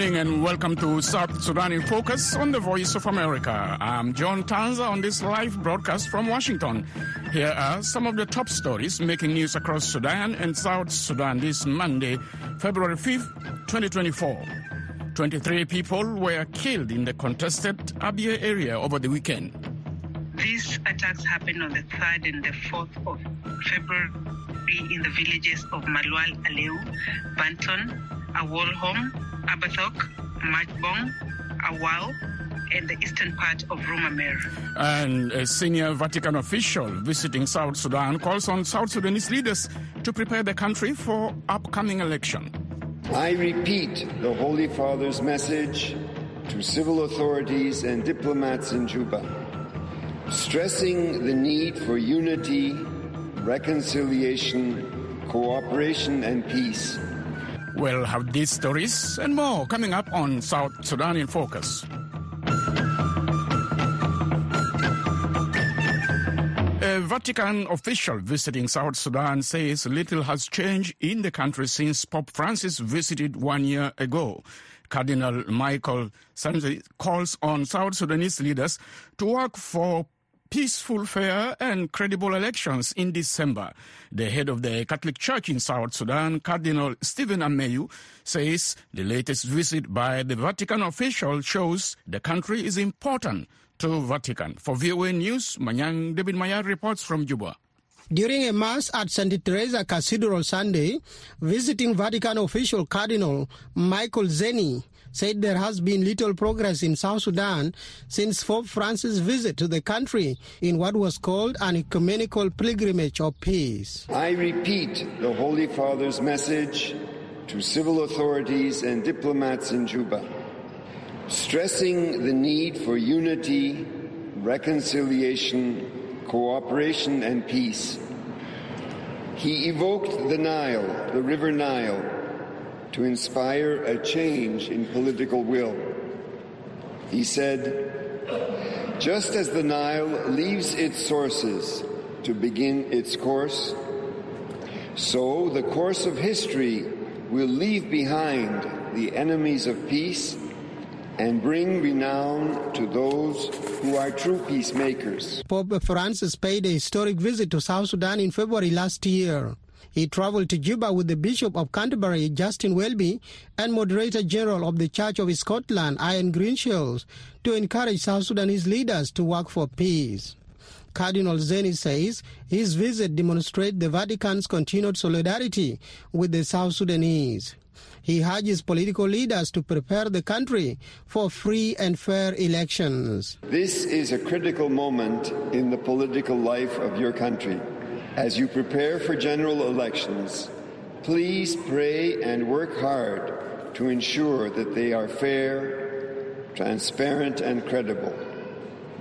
evening and welcome to South Sudan in Focus on the Voice of America. I'm John Tanza on this live broadcast from Washington. Here are some of the top stories making news across Sudan and South Sudan this Monday, February 5th, 2024. 23 people were killed in the contested Abyei area over the weekend. These attacks happened on the 3rd and the 4th of February in the villages of Malwal Aleu, Banton, Awolhom, Abathok, Majbong, Awal, and the eastern part of Rumamer. And a senior Vatican official visiting South Sudan calls on South Sudanese leaders to prepare the country for upcoming election. I repeat the Holy Father's message to civil authorities and diplomats in Juba, stressing the need for unity, reconciliation, cooperation, and peace. We'll have these stories and more coming up on South Sudan in Focus. A Vatican official visiting South Sudan says little has changed in the country since Pope Francis visited one year ago. Cardinal Michael Sanzi calls on South Sudanese leaders to work for peaceful, fair, and credible elections in December. The head of the Catholic Church in South Sudan, Cardinal Stephen Ameyu, says the latest visit by the Vatican official shows the country is important to Vatican. For VOA News, Manyang David Mayar reports from Juba. During a mass at St. Teresa Cathedral Sunday, visiting Vatican official Cardinal Michael Czerny said there has been little progress in South Sudan since Pope Francis' visit to the country in what was called an ecumenical pilgrimage of peace. I repeat the Holy Father's message to civil authorities and diplomats in Juba, stressing the need for unity, reconciliation, cooperation, and peace. He evoked the Nile, the River Nile, to inspire a change in political will. He said, just as the Nile leaves its sources to begin its course, so the course of history will leave behind the enemies of peace and bring renown to those who are true peacemakers. Pope Francis paid a historic visit to South Sudan in February last year. He traveled to Juba with the Bishop of Canterbury, Justin Welby, and Moderator General of the Church of Scotland, Ian Greenshields, to encourage South Sudanese leaders to work for peace. Cardinal Czerny says his visit demonstrates the Vatican's continued solidarity with the South Sudanese. He urges political leaders to prepare the country for free and fair elections. This is a critical moment in the political life of your country. As you prepare for general elections, please pray and work hard to ensure that they are fair, transparent, and credible,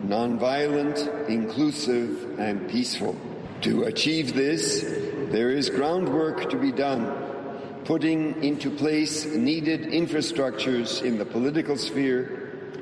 nonviolent, inclusive, and peaceful. To achieve this, there is groundwork to be done, putting into place needed infrastructures in the political sphere,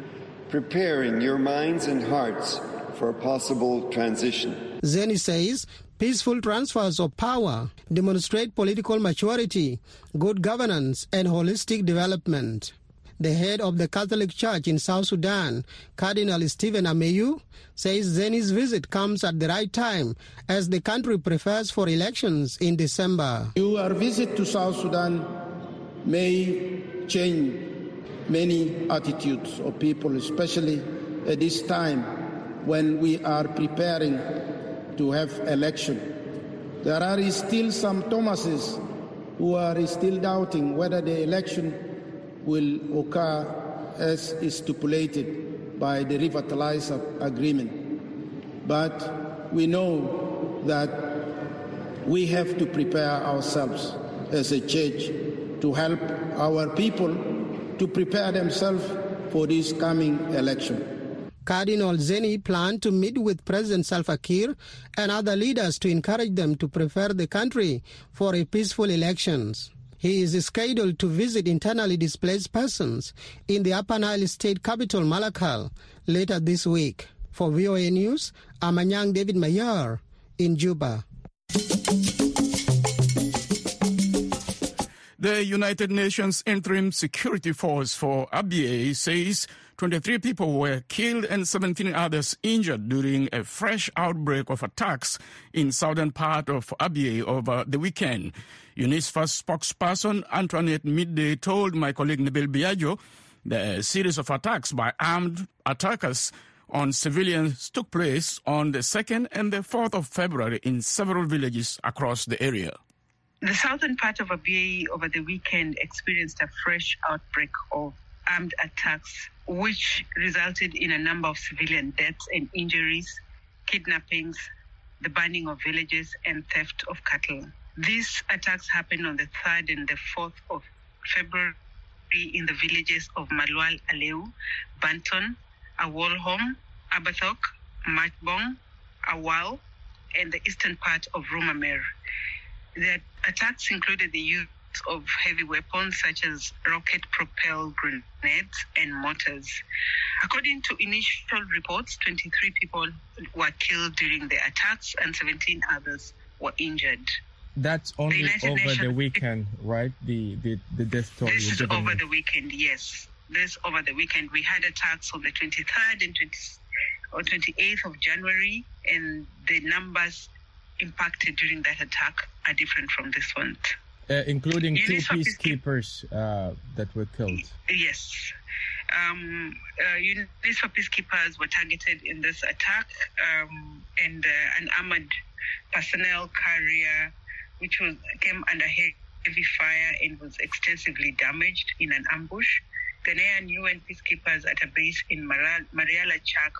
preparing your minds and hearts for a possible transition. Czerny says peaceful transfers of power demonstrate political maturity, good governance, and holistic development. The head of the Catholic Church in South Sudan, Cardinal Stephen Ameyu, says Czerny's visit comes at the right time as the country prepares for elections in December. Your visit to South Sudan may change many attitudes of people, especially at this time when we are preparing to have election. There are still some Thomases who are still doubting whether the election will occur as is stipulated by the revitalized agreement. But we know that we have to prepare ourselves as a church to help our people to prepare themselves for this coming election. Cardinal Czerny planned to meet with President Salva Kiir and other leaders to encourage them to prepare the country for a peaceful elections. He is scheduled to visit internally displaced persons in the Upper Nile state capital Malakal later this week. For VOA News, Amanyang David Mayar in Juba. The United Nations Interim Security Force for Abyei says 23 people were killed and 17 others injured during a fresh outbreak of attacks in southern part of Abyei over the weekend. UNISFA's spokesperson Antoinette Midday told my colleague Nabil Biagio the uh, series of attacks by armed attackers on civilians took place on the 2nd and the 4th of February in several villages across the area. The southern part of Abyei over the weekend experienced a fresh outbreak of armed attacks, which resulted in a number of civilian deaths and injuries, kidnappings, the burning of villages, and theft of cattle. These attacks happened on the 3rd and the 4th of February in the villages of Malwal Aleu, Banton, Awolhom, Abathok, Matbong, Awal, and the eastern part of Rumamer. The attacks included the use of heavy weapons such as rocket propelled grenades and mortars. According to initial reports, 23 people were killed during the attacks and 17 others were injured. That's only United over the weekend, right? The the, the death toll This is over the weekend, yes. This over the weekend. We had attacks on the 23rd and 20, or 28th of January, and the numbers impacted during that attack are different from this one. Uh, including two peacekeepers uh, that were killed. Yes. Um, uh, peacekeepers were targeted in this attack, um, and uh, an armored personnel carrier, which was came under heavy fire and was extensively damaged in an ambush. Ghanaian UN peacekeepers at a base in Mariala Chak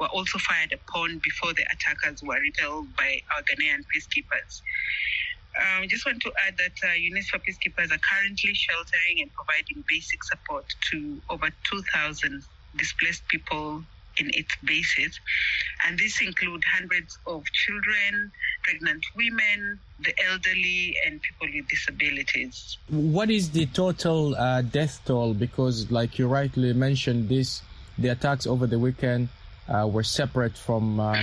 were also fired upon before the attackers were repelled by our Ghanaian peacekeepers. I um, just want to add that uh, UNISFA peacekeepers are currently sheltering and providing basic support to over 2,000 displaced people in its bases. And this includes hundreds of children, pregnant women, the elderly, and people with disabilities. What is the total uh, death toll? Because, like you rightly mentioned, this the attacks over the weekend uh, were separate from uh,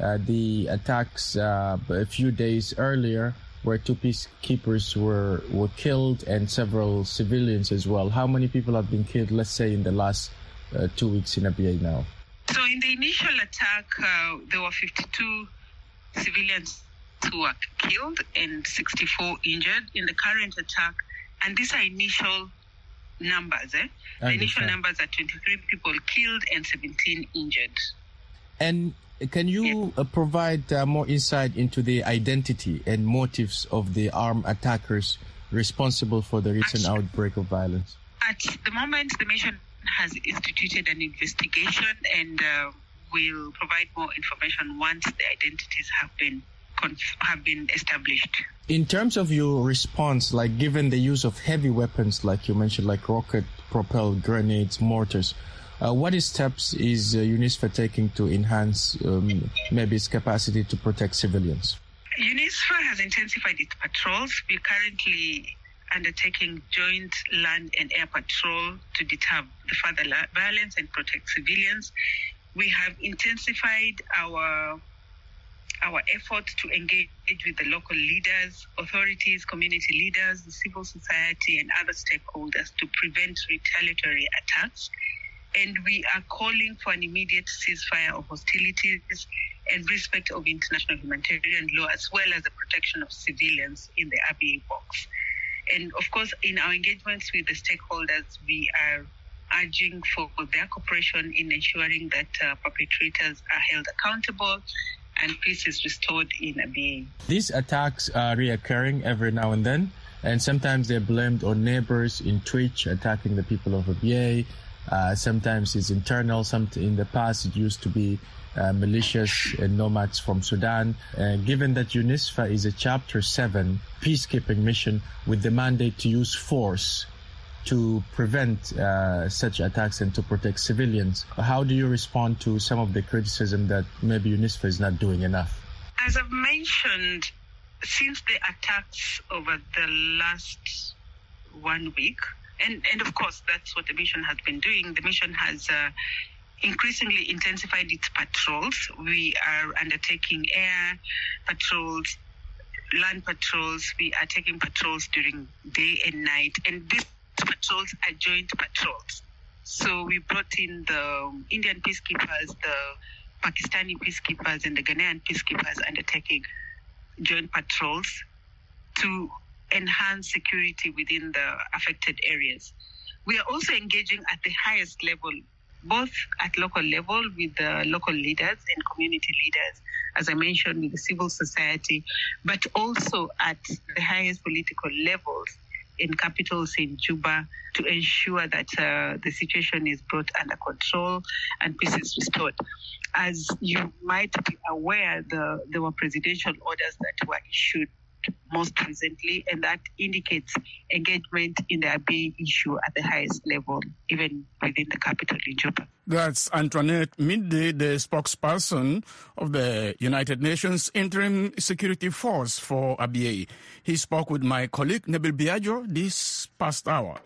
uh, the attacks uh, a few days earlier, where two peacekeepers were were killed and several civilians as well. How many people have been killed? Let's say in the last uh, two weeks in Abyei now. So, in the initial attack, uh, there were 52 civilians who were killed and 64 injured. In the current attack, and these are initial numbers, eh? The initial numbers are 23 people killed and 17 injured. And can you uh, provide uh, more insight into the identity and motives of the armed attackers responsible for the recent Actually- outbreak of violence? At the moment, the mission has instituted an investigation and uh, will provide more information once the identities have been have been established. In terms of your response, like given the use of heavy weapons, like you mentioned, like rocket propelled grenades, mortars, uh, what steps is uh, UNISFA taking to enhance um, maybe its capacity to protect civilians? UNISFA has intensified its patrols. We're currently undertaking joint land and air patrol to deter the further violence and protect civilians. We have intensified our our efforts to engage with the local leaders, authorities, community leaders, the civil society, and other stakeholders to prevent retaliatory attacks. And we are calling for an immediate ceasefire of hostilities and respect of international humanitarian law, as well as the protection of civilians in the RBA box. And of course, in our engagements with the stakeholders, we are urging for their cooperation in ensuring that uh, perpetrators are held accountable and peace is restored in Abyei. These attacks are reoccurring every now and then, and sometimes they're blamed on neighbors in Twic attacking the people of Abyei. Uh, sometimes it's internal. Some in the past it used to be uh, militias and nomads from Sudan. Uh, given that UNISFA is a Chapter Seven peacekeeping mission with the mandate to use force to prevent uh, such attacks and to protect civilians, how do you respond to some of the criticism that maybe UNISFA is not doing enough? As I've mentioned, since the attacks over the last one week, and, and of course, that's what the mission has been doing. The mission has uh, increasingly intensified its patrols. We are undertaking air patrols, land patrols. We are taking patrols during day and night, and these patrols are joint patrols. So we brought in the Indian peacekeepers, the Pakistani peacekeepers, and the Ghanaian peacekeepers undertaking joint patrols to enhance security within the affected areas. We are also engaging at the highest level, both at local level with the local leaders and community leaders, as I mentioned, with the civil society, but also at the highest political levels in capitals in Juba to ensure that uh, the situation is brought under control and peace is restored. As you might be aware, the, there were presidential orders that were issued most recently, and that indicates engagement in the Abyei issue at the highest level, even within the capital in Juba. That's Antoinette Midday, the spokesperson of the United Nations Interim Security Force for Abyei. He spoke with my colleague Nabil Biagio this past hour.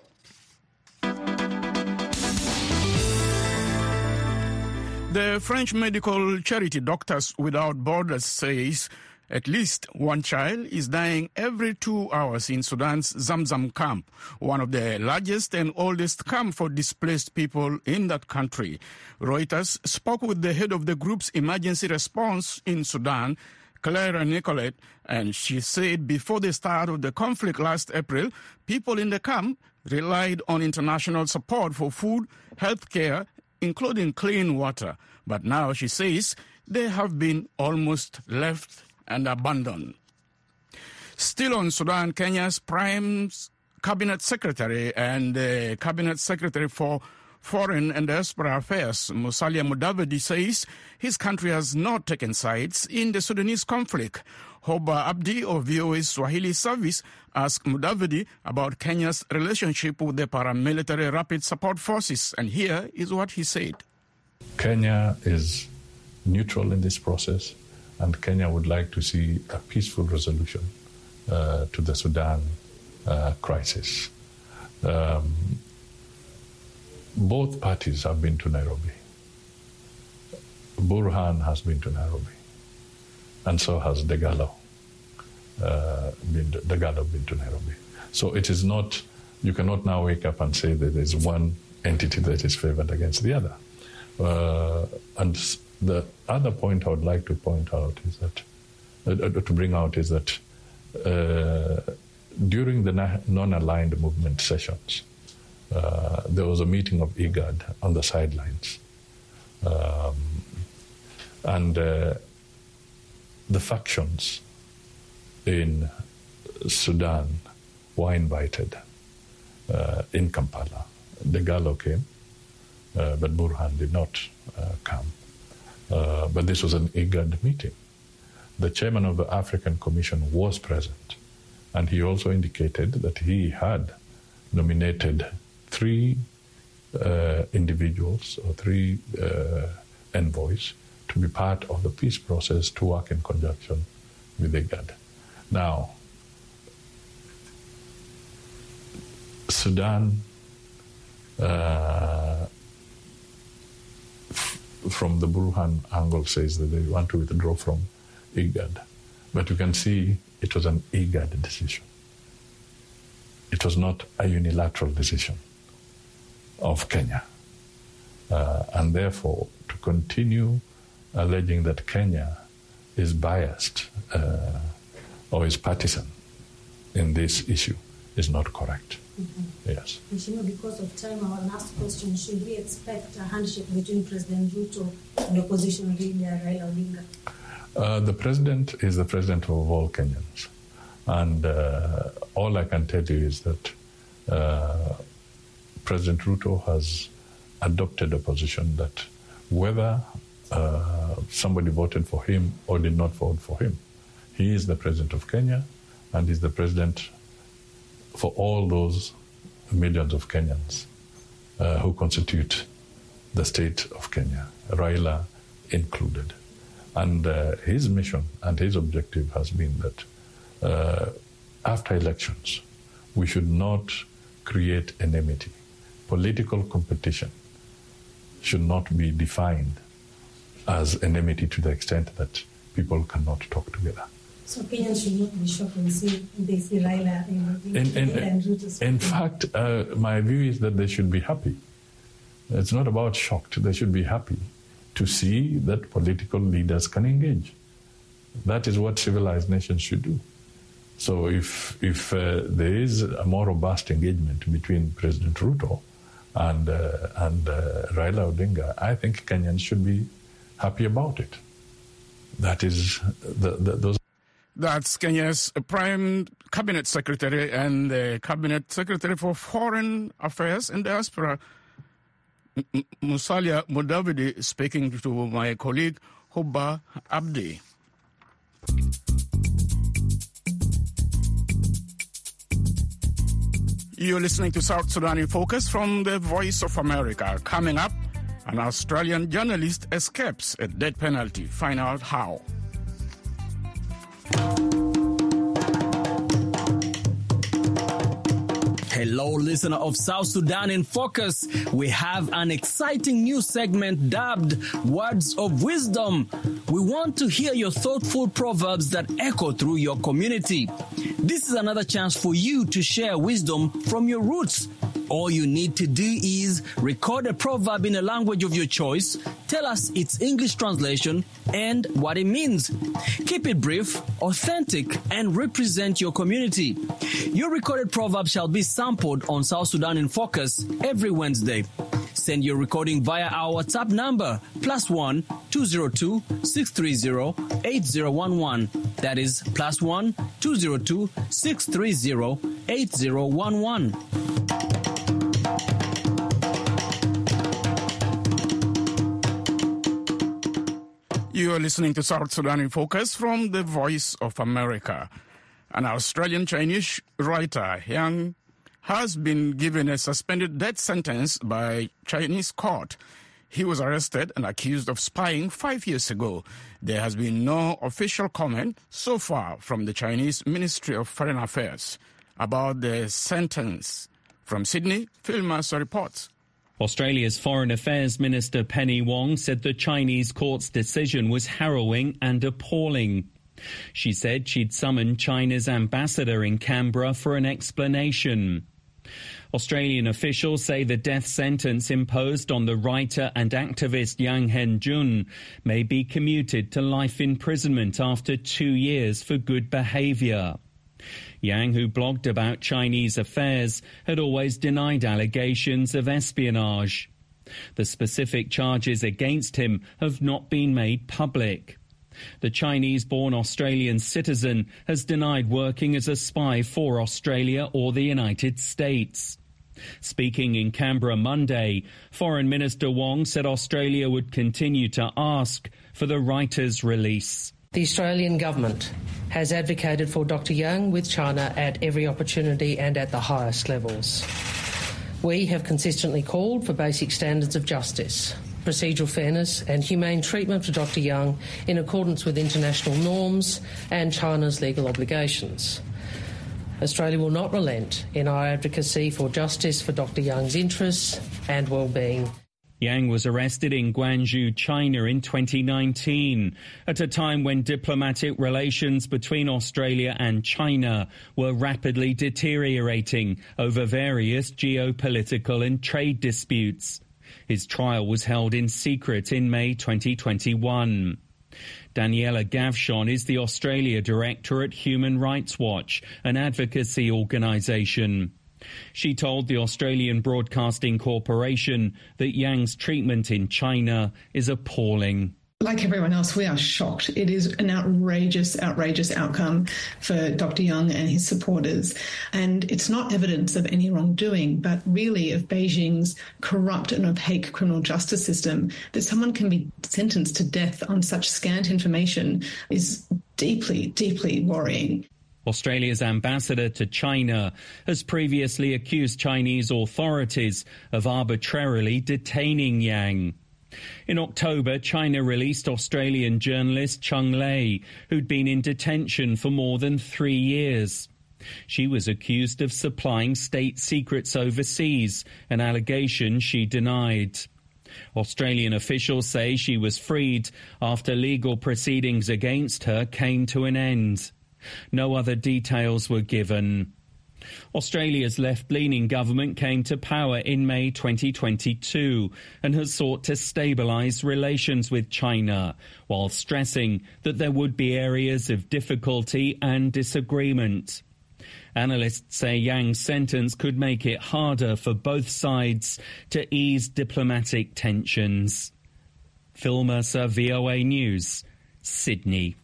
The French medical charity Doctors Without Borders says at least one child is dying every two hours in Sudan's Zamzam camp, one of the largest and oldest camps for displaced people in that country. Reuters spoke with the head of the group's emergency response in Sudan, Clara Nicolet, and she said before the start of the conflict last April, people in the camp relied on international support for food, health care, including clean water. But now, she says, they have been almost left and abandoned. Still on Sudan, Kenya's Prime Cabinet Secretary and the Cabinet Secretary for Foreign and Diaspora Affairs, Musalia Mudavadi, says his country has not taken sides in the Sudanese conflict. Hoba Abdi of VOA's Swahili service asked Mudavadi about Kenya's relationship with the paramilitary rapid support forces, and here is what he said. Kenya is neutral in this process, and Kenya would like to see a peaceful resolution uh, to the Sudan uh, crisis. Um, both parties have been to Nairobi. Burhan has been to Nairobi, and so has Dagalo. Uh, been to, Dagalo been to Nairobi. So it is not. You cannot now wake up and say that there's one entity that is favored against the other. Uh, and the other point I would like to point out is that, uh, to bring out is that uh, during the non aligned movement sessions, uh, there was a meeting of IGAD on the sidelines. Um, and uh, the factions in Sudan were invited uh, in Kampala. Dagalo came, uh, but Burhan did not uh, come. Uh, but this was an IGAD meeting. The chairman of the African Commission was present, and he also indicated that he had nominated three uh, individuals or three uh, envoys to be part of the peace process to work in conjunction with IGAD. Now, Sudan uh, from the Burhan angle says that they want to withdraw from IGAD. But you can see it was an IGAD decision. It was not a unilateral decision of Kenya. Uh, and therefore, to continue alleging that Kenya is biased uh, or is partisan in this issue is not correct. Mm-hmm. Yes. Mheshimiwa, because of time, our last question, should we expect a handshake between President Ruto and opposition leader Raila Odinga? Uh, the president is the president of all Kenyans. And uh, all I can tell you is that uh, President Ruto has adopted a position that whether uh, somebody voted for him or did not vote for him, he is the president of Kenya and is the president for all those millions of Kenyans uh, who constitute the state of Kenya, Raila included. And uh, his mission and his objective has been that uh, after elections, we should not create enmity. Political competition should not be defined as enmity to the extent that people cannot talk together. So Kenyans should not be shocked when see, they see Raila in, and Ruto in fact, uh, my view is that they should be happy. It's not about shocked. They should be happy to see that political leaders can engage. That is what civilized nations should do. So if if uh, there is a more robust engagement between President Ruto and uh, and uh, Raila Odinga, I think Kenyans should be happy about it. That is the, the, those. That's Kenya's Prime Cabinet Secretary and the Cabinet Secretary for Foreign Affairs and Diaspora, Musalia Mudavadi, speaking to my colleague Hubba Abdi. You're listening to South Sudan in Focus from the Voice of America. Coming up, an Australian journalist escapes a death penalty. Find out how. Hello, listener of South Sudan in Focus. We have an exciting new segment dubbed Words of Wisdom. We want to hear your thoughtful proverbs that echo through your community. This is another chance for you to share wisdom from your roots. All you need to do is record a proverb in a language of your choice, tell us its English translation, and what it means. Keep it brief, authentic, and represent your community. Your recorded proverb shall be sampled on South Sudan in Focus every Wednesday. Send your recording via our WhatsApp number plus one 202 630 8011. That is plus one 202 630 8011. You are listening to South Sudan in Focus from the Voice of America. An Australian Chinese writer, Yang, has been given a suspended death sentence by Chinese court. He was arrested and accused of spying five years ago. There has been no official comment so far from the Chinese Ministry of Foreign Affairs about the sentence. From Sydney, Phil Mercer reports. Australia's Foreign Affairs Minister Penny Wong said the Chinese court's decision was harrowing and appalling. She said she'd summoned China's ambassador in Canberra for an explanation. Australian officials say the death sentence imposed on the writer and activist Yang Hengjun may be commuted to life imprisonment after two years for good behaviour. Yang, who blogged about Chinese affairs, had always denied allegations of espionage. The specific charges against him have not been made public. The Chinese born Australian citizen has denied working as a spy for Australia or the United States. Speaking in Canberra Monday, Foreign Minister Wong said Australia would continue to ask for the writer's release. The Australian government has advocated for Dr. Young with China at every opportunity and at the highest levels. We have consistently called for basic standards of justice, procedural fairness, and humane treatment for Dr. Young in accordance with international norms and China's legal obligations. Australia will not relent in our advocacy for justice for Dr. Young's interests and well-being. Yang was arrested in Guangzhou, China in 2019, at a time when diplomatic relations between Australia and China were rapidly deteriorating over various geopolitical and trade disputes. His trial was held in secret in May 2021. Daniela Gavshon is the Australia Director at Human Rights Watch, an advocacy organisation. She told the Australian Broadcasting Corporation that Yang's treatment in China is appalling. Like everyone else, we are shocked. It is an outrageous, outrageous outcome for Dr. Young and his supporters. And it's not evidence of any wrongdoing, but really of Beijing's corrupt and opaque criminal justice system. That someone can be sentenced to death on such scant information is deeply, deeply worrying. Australia's ambassador to China has previously accused Chinese authorities of arbitrarily detaining Yang. In October, China released Australian journalist Cheng Lei, who'd been in detention for more than three years. She was accused of supplying state secrets overseas, an allegation she denied. Australian officials say she was freed after legal proceedings against her came to an end. No other details were given. Australia's left-leaning government came to power in May 2022 and has sought to stabilise relations with China, while stressing that there would be areas of difficulty and disagreement. Analysts say Yang's sentence could make it harder for both sides to ease diplomatic tensions. Phil Mercer, VOA News, Sydney.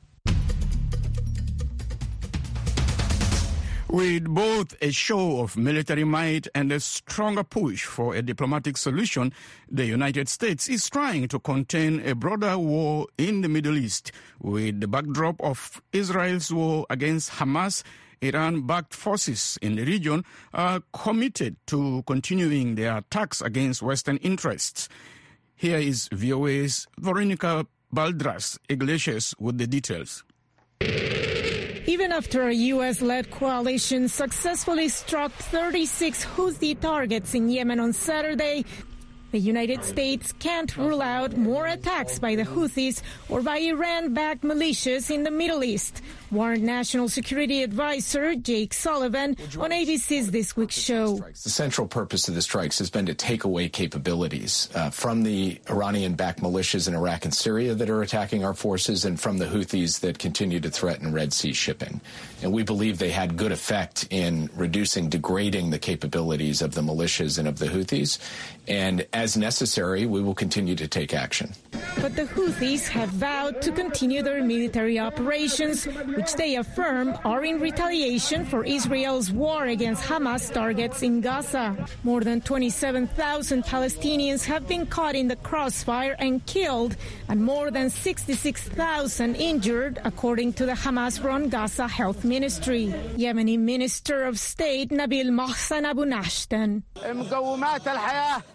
With both a show of military might and a stronger push for a diplomatic solution, the United States is trying to contain a broader war in the Middle East. With the backdrop of Israel's war against Hamas, Iran backed forces in the region are committed to continuing their attacks against Western interests. Here is VOA's Veronica Balderas Iglesias with the details. Even after a U.S. led coalition successfully struck 36 Houthi targets in Yemen on Saturday, the United States can't rule out more attacks by the Houthis or by Iran backed militias in the Middle East, warned National Security Advisor Jake Sullivan on ABC's This Week show. The central purpose of the strikes has been to take away capabilities uh, from the Iranian backed militias in Iraq and Syria that are attacking our forces and from the Houthis that continue to threaten Red Sea shipping. And we believe they had good effect in reducing, degrading the capabilities of the militias and of the Houthis. And as necessary, we will continue to take action. But the Houthis have vowed to continue their military operations, which they affirm are in retaliation for Israel's war against Hamas targets in Gaza. More than 27,000 Palestinians have been caught in the crossfire and killed, and more than 66,000 injured, according to the Hamas run Gaza Health Ministry. Yemeni Minister of State Nabil Mohsen Abu Nashtan.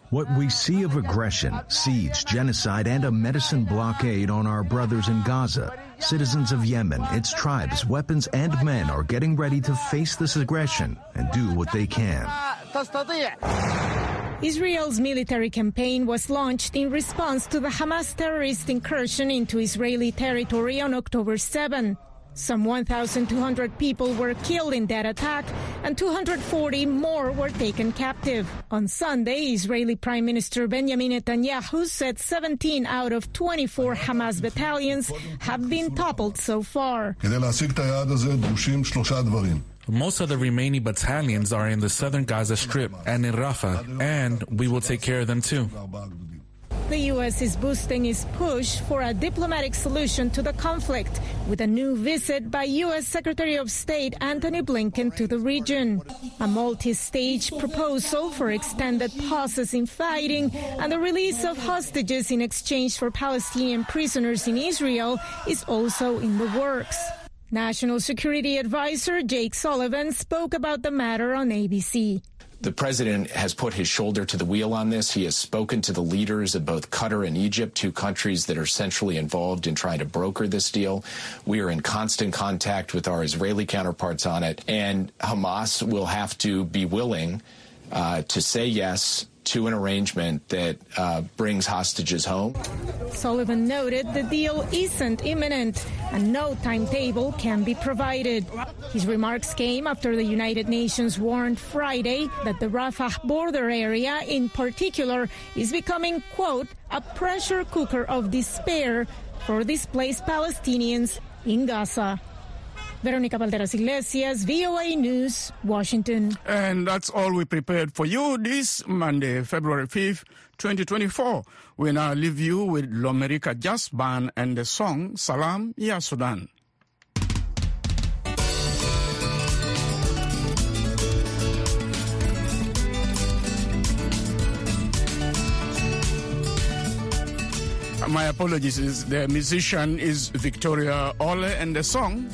What we see of aggression, siege, genocide, and a medicine blockade on our brothers in Gaza. Citizens of Yemen, its tribes, weapons, and men are getting ready to face this aggression and do what they can. Israel's military campaign was launched in response to the Hamas terrorist incursion into Israeli territory on October 7. Some 1,200 people were killed in that attack, and 240 more were taken captive. On Sunday, Israeli Prime Minister Benjamin Netanyahu said 17 out of 24 Hamas battalions have been toppled so far. Most of the remaining battalions are in the southern Gaza Strip and in Rafah, and we will take care of them too. The U.S. is boosting its push for a diplomatic solution to the conflict with a new visit by U.S. Secretary of State Antony Blinken to the region. A multi-stage proposal for extended pauses in fighting and the release of hostages in exchange for Palestinian prisoners in Israel is also in the works. National Security Advisor Jake Sullivan spoke about the matter on ABC. The president has put his shoulder to the wheel on this. He has spoken to the leaders of both Qatar and Egypt, two countries that are centrally involved in trying to broker this deal. We are in constant contact with our Israeli counterparts on it, and Hamas will have to be willing uh, to say yes to an arrangement that uh, brings hostages home. Sullivan noted the deal isn't imminent and no timetable can be provided. His remarks came after the United Nations warned Friday that the Rafah border area in particular is becoming, quote, a pressure cooker of despair for displaced Palestinians in Gaza. Veronica Balderas Iglesias, VOA News, Washington. And that's all we prepared for you this Monday, February 5th, 2024. We now leave you with L'America Jazz Band and the song Salam Ya Sudan. My apologies. The musician is Victoria Ole and the song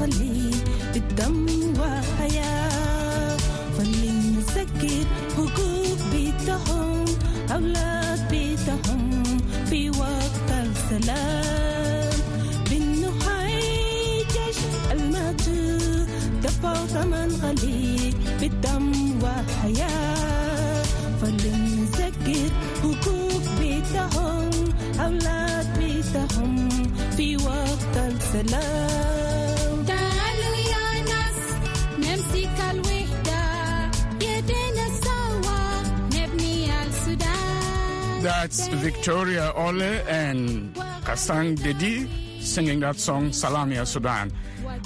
صلي بالدم وحياة. ظل نسكر حقوق بيتهم أولاد بيتهم في وقت السلام. بالنحي جيش الموت دفعوا ثمن غلي بالدم وحياة. ظل نسكر حقوق بيتهم أولاد بيتهم في وقت السلام. That's Victoria Ole and Kasang Dedi singing that song Salam Ya Sudan.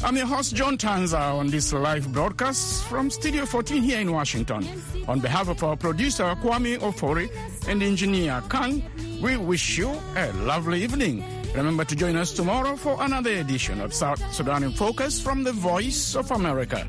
I'm your host John Tanza on this live broadcast from Studio 14 here in Washington. On behalf of our producer Kwame Ofori and engineer Kang, we wish you a lovely evening. Remember to join us tomorrow for another edition of South Sudan in Focus from the Voice of America.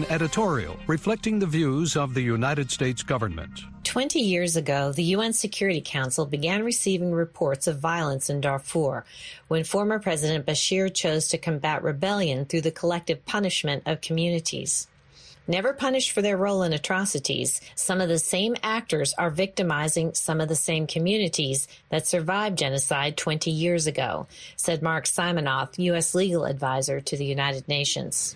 An editorial reflecting the views of the United States government. 20 years ago, the UN Security Council began receiving reports of violence in Darfur when former President Bashir chose to combat rebellion through the collective punishment of communities. Never punished for their role in atrocities, some of the same actors are victimizing some of the same communities that survived genocide 20 years ago, said Mark Simonoff, U.S. legal advisor to the United Nations.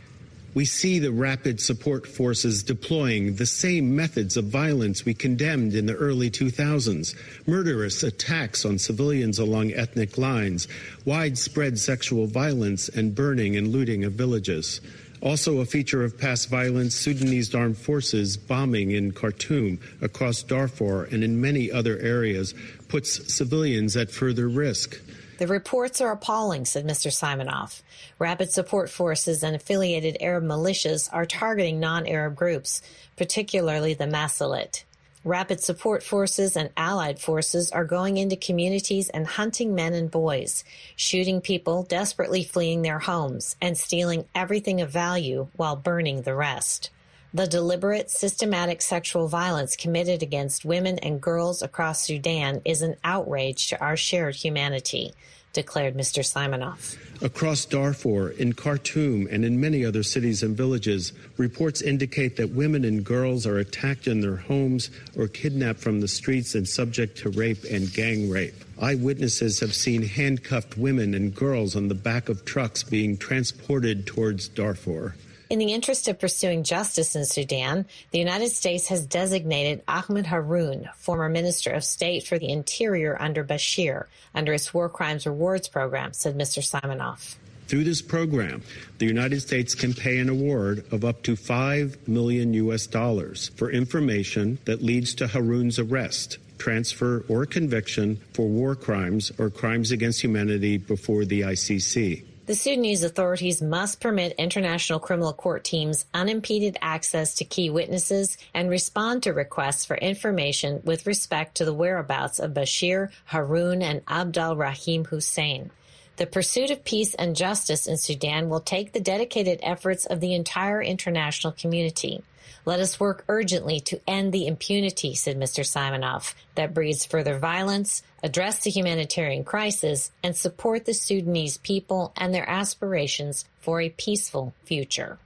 We see the rapid support forces deploying the same methods of violence we condemned in the early 2000s murderous attacks on civilians along ethnic lines, widespread sexual violence, and burning and looting of villages. Also, a feature of past violence, Sudanese armed forces bombing in Khartoum, across Darfur, and in many other areas puts civilians at further risk. The reports are appalling, said Mr. Simonoff. Rapid support forces and affiliated Arab militias are targeting non-Arab groups, particularly the Masalit. Rapid support forces and allied forces are going into communities and hunting men and boys, shooting people desperately fleeing their homes, and stealing everything of value while burning the rest. The deliberate, systematic sexual violence committed against women and girls across Sudan is an outrage to our shared humanity, declared Mr. Simonoff. Across Darfur, in Khartoum, and in many other cities and villages, reports indicate that women and girls are attacked in their homes or kidnapped from the streets and subject to rape and gang rape. Eyewitnesses have seen handcuffed women and girls on the back of trucks being transported towards Darfur. In the interest of pursuing justice in Sudan, the United States has designated Ahmed Haroun, former Minister of State for the Interior under Bashir, under its War Crimes Rewards program, said Mr. Simonoff. Through this program, the United States can pay an award of up to 5 million US dollars for information that leads to Haroun's arrest, transfer, or conviction for war crimes or crimes against humanity before the ICC. The Sudanese authorities must permit international criminal court teams unimpeded access to key witnesses and respond to requests for information with respect to the whereabouts of Bashir, Haroun, and Abdul Rahim Hussein. The pursuit of peace and justice in Sudan will take the dedicated efforts of the entire international community. Let us work urgently to end the impunity, said Mr. Simonoff, that breeds further violence, address the humanitarian crisis, and support the Sudanese people and their aspirations for a peaceful future.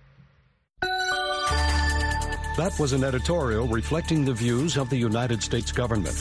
That was an editorial reflecting the views of the United States government.